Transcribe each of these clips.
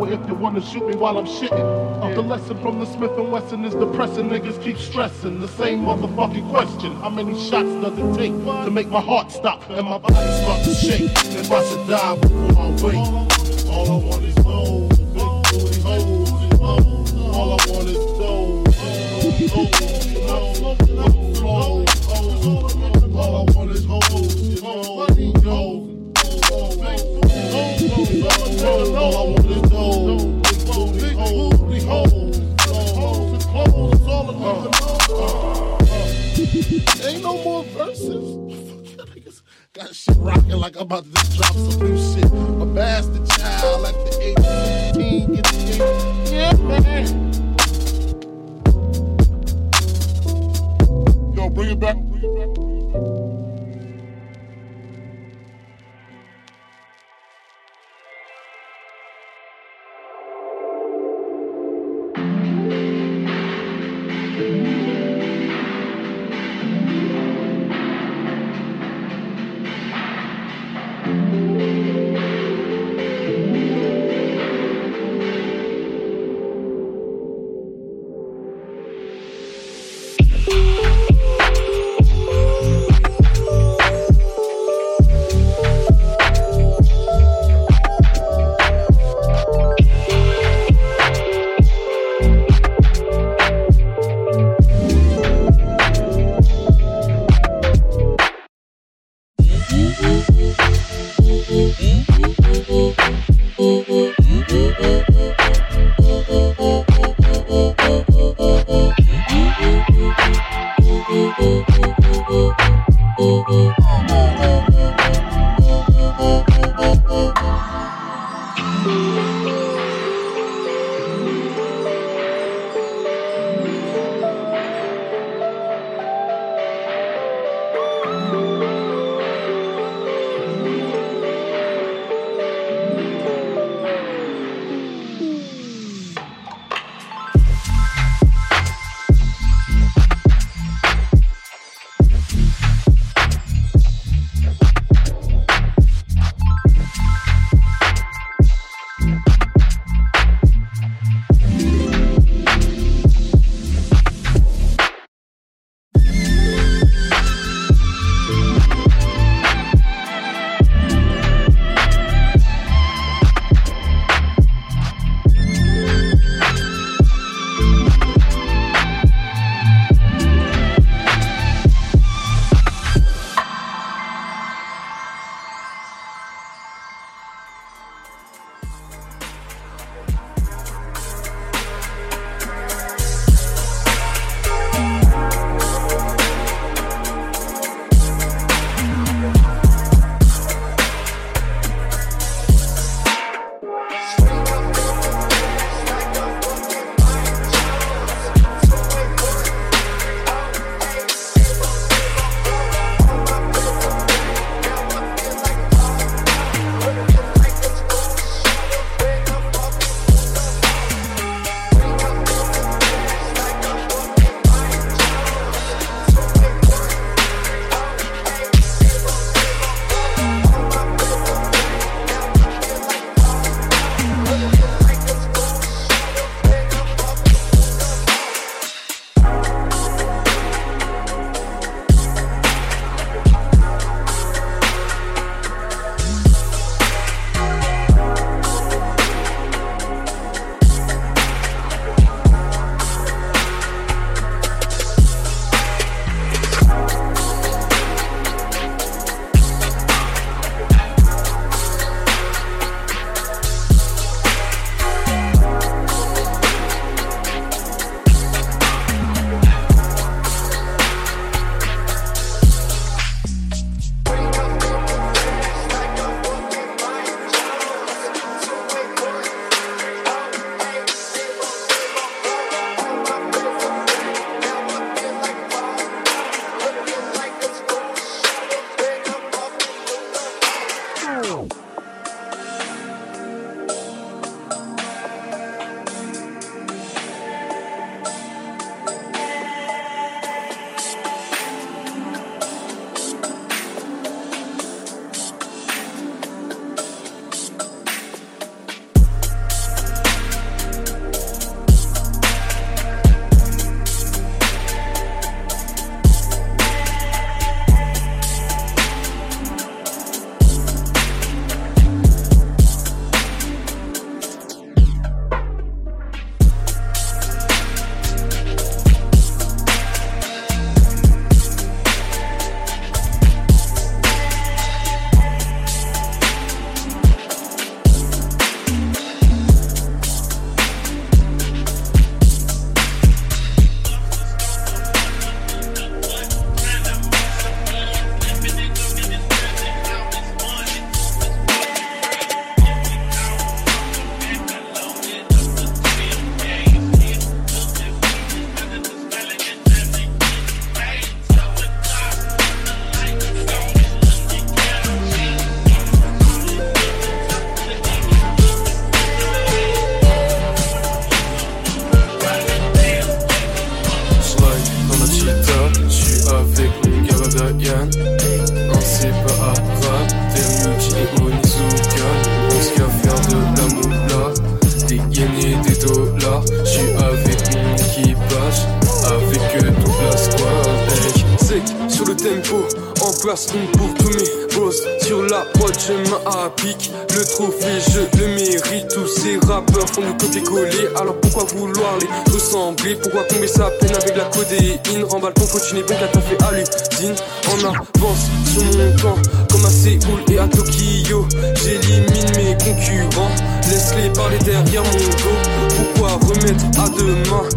If you wanna shoot me while I'm shitting. Uh, the lesson from the Smith and Wesson is depressing. Niggas keep stressing the same motherfucking question. How many shots does it take to make my heart stop and my body start to shake? If I should die before I wake, Ain't no more verses. Got shit rocking like I'm about to drop some new shit. A bastard child at the age of 15. Get the Yeah, man. Yo. Bring it back. Tempo, en place pour tous mes boss. Sur la prod, je m'applique le trophée, je le mérite. Tous ces rappeurs font du copier-coller, alors pourquoi vouloir les ressembler? Pourquoi tomber sa peine avec la codéine? Remballe ton continue, bon qu'à fait hallucine. En avance sur mon temps, comme à Séoul et à Tokyo. J'élimine mes concurrents, laisse-les parler derrière mon dos. Pourquoi remettre à demain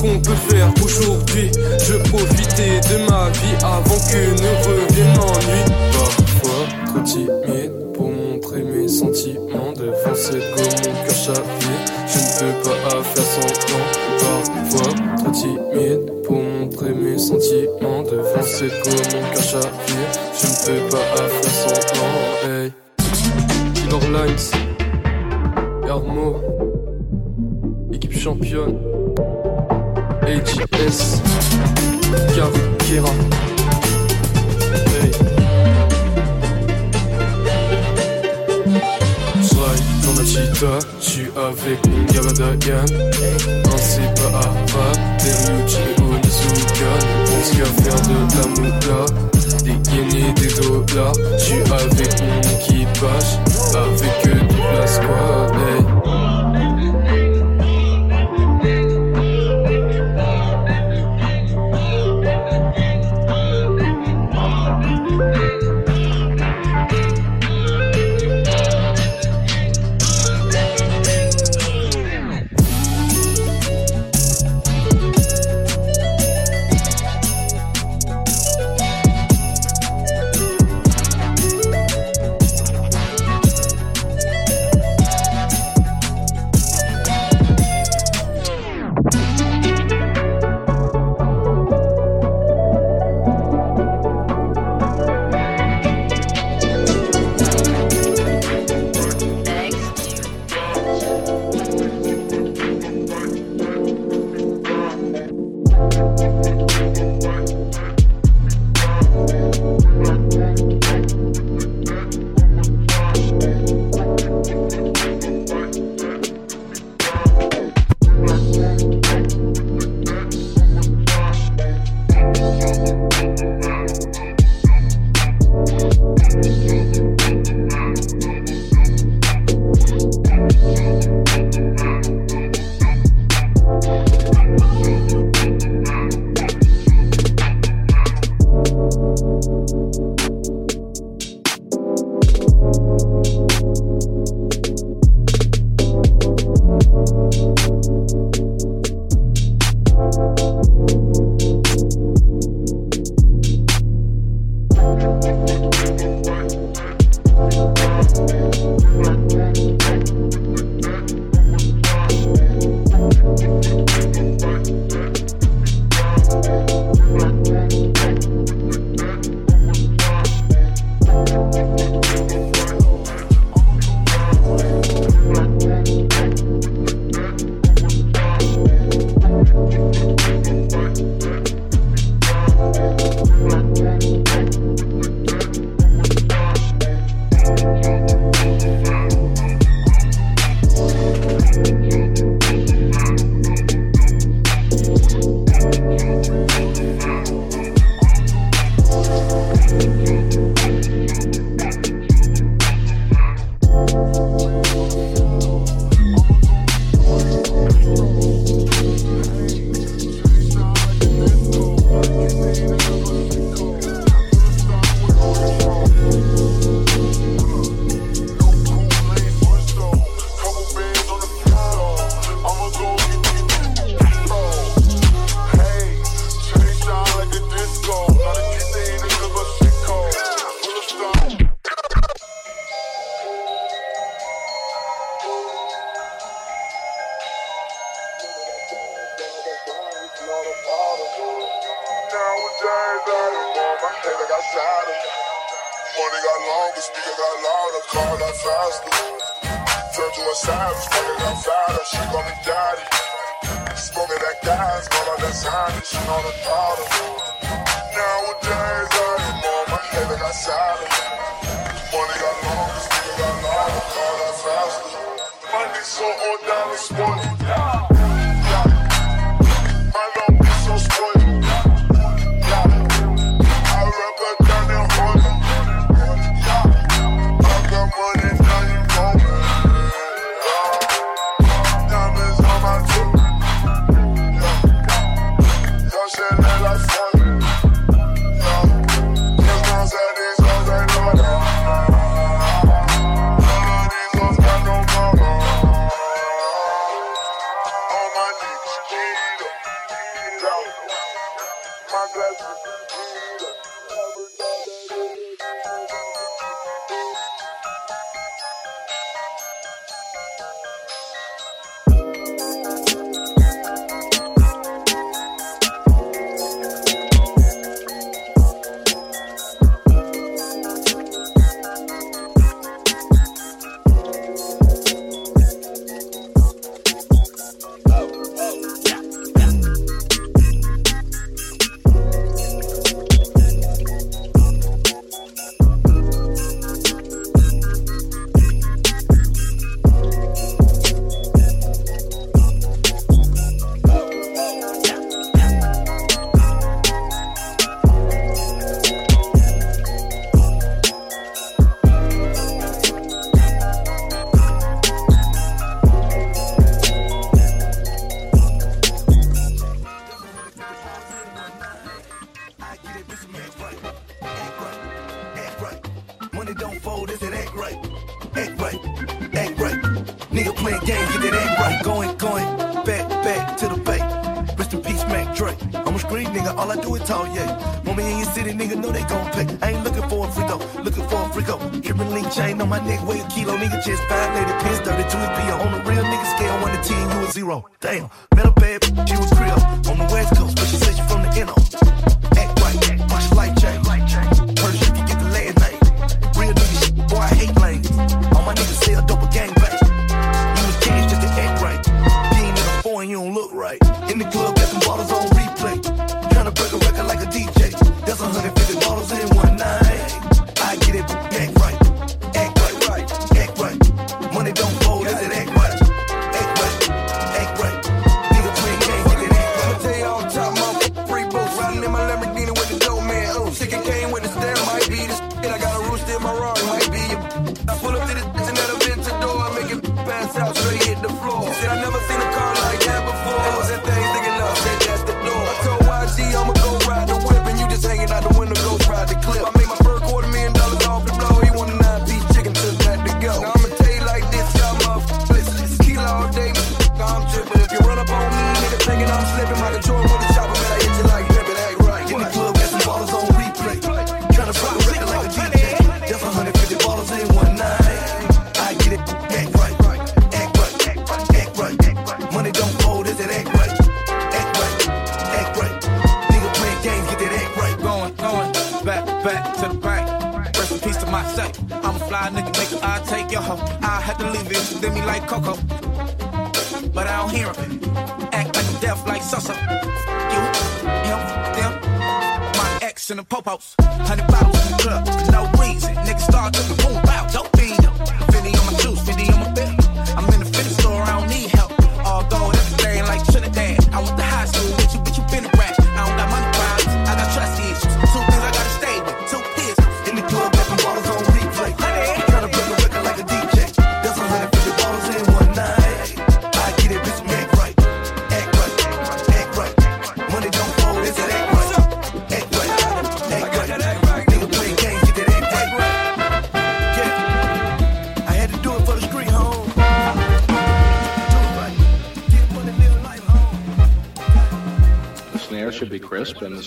qu'on peut faire aujourd'hui Je profitais de ma vie avant que ne revienne l'ennui. Parfois trop timide pour montrer mes sentiments devant cette gomme, mon cœur chavier. Je ne peux pas faire semblant. Parfois trop timide pour montrer mes sentiments devant cette gomme, mon cœur chavier. Je ne peux pas faire semblant. Hey, Killer Lines, équipe championne. AGS, Carriera. Hey. dans la chita, j'suis avec mon Gabadagan. Non, c'est pas arabe, Beryuchi et Onizuka. Pense qu'à faire de la moula, des guinées, des dollars. J'suis avec mon équipage, avec toute la squad.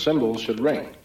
Cymbals should ring.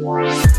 Bye.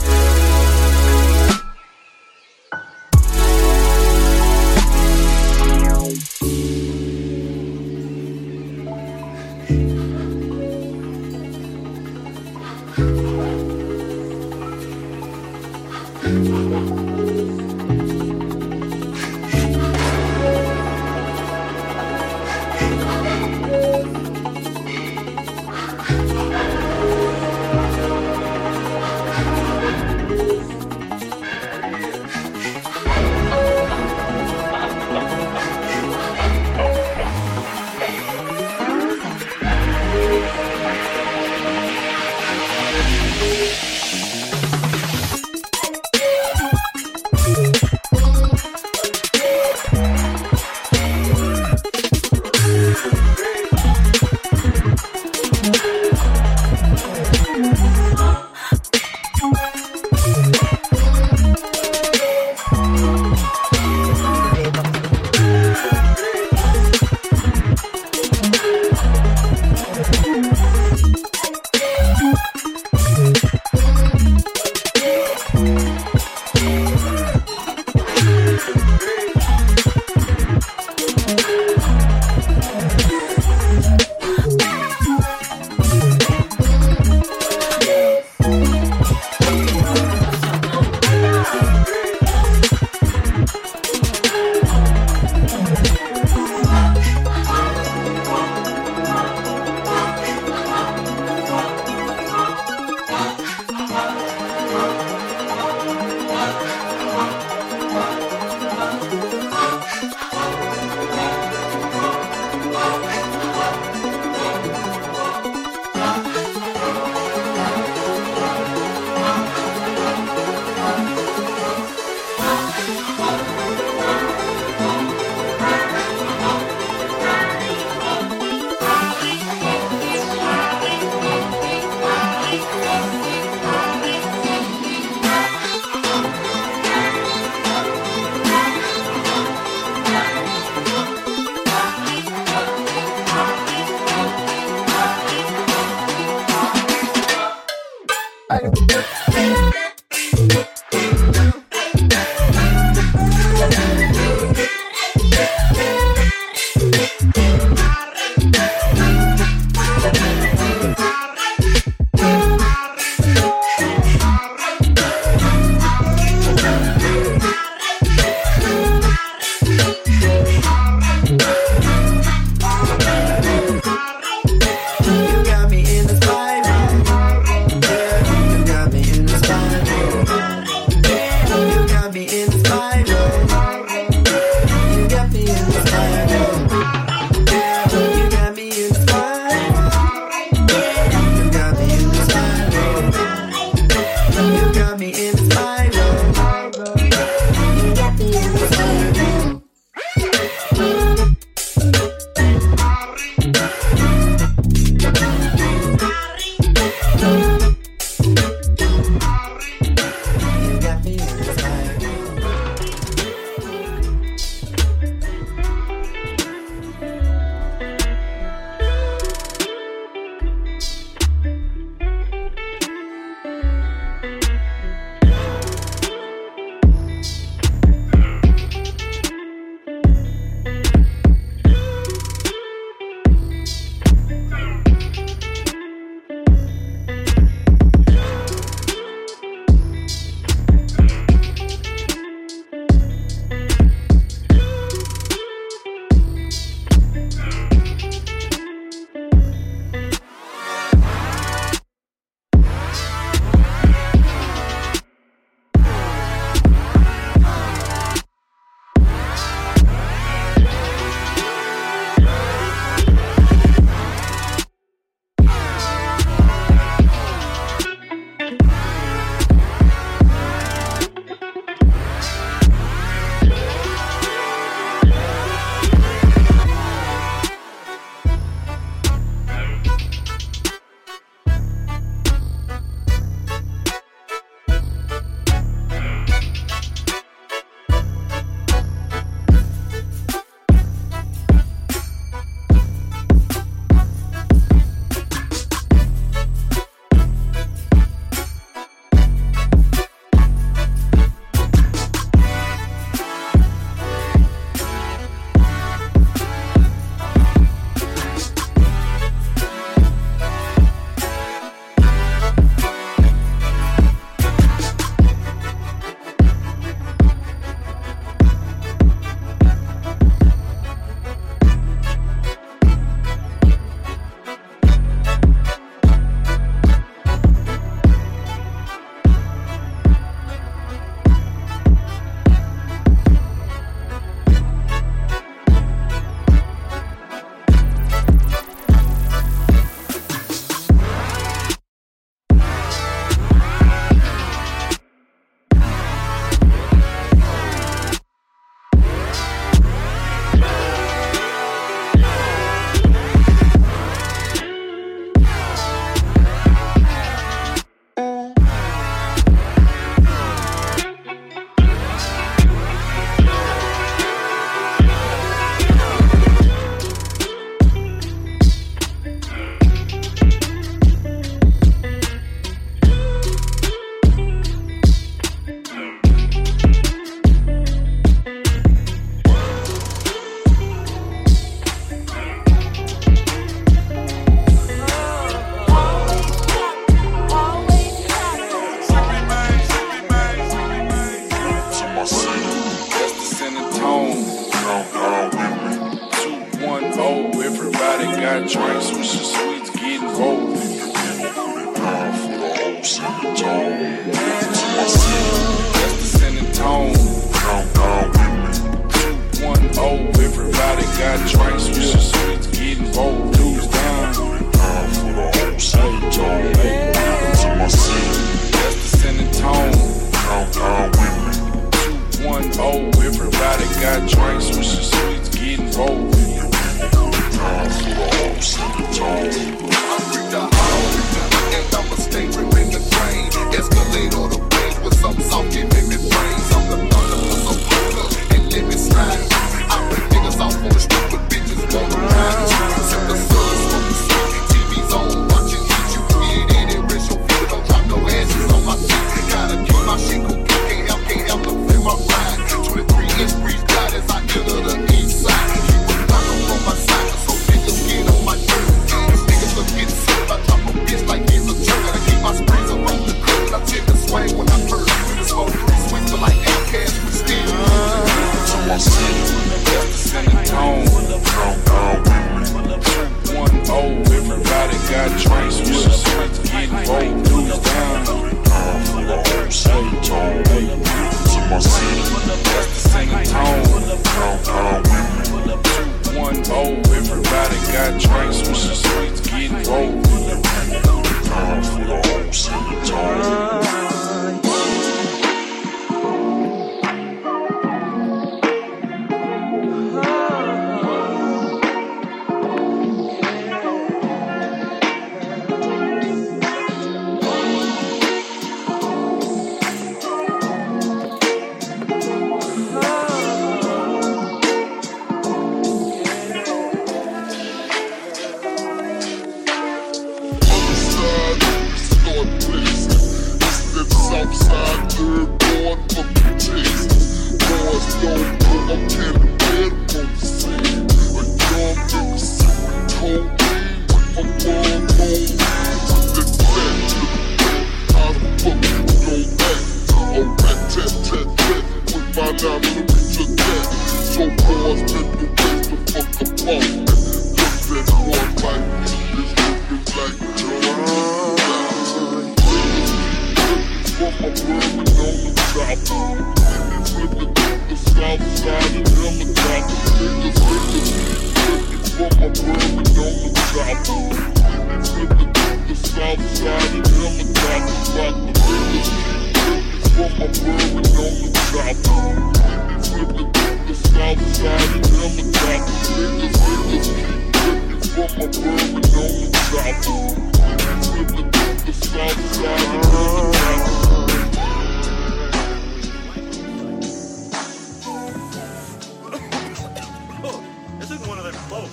I'm a bird with no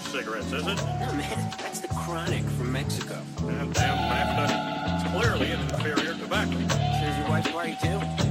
cigarettes, is it? No, man. That's the chronic from Mexico. Damn, damn, It's clearly an inferior tobacco. Says your wife's right, too?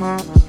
Mm-hmm.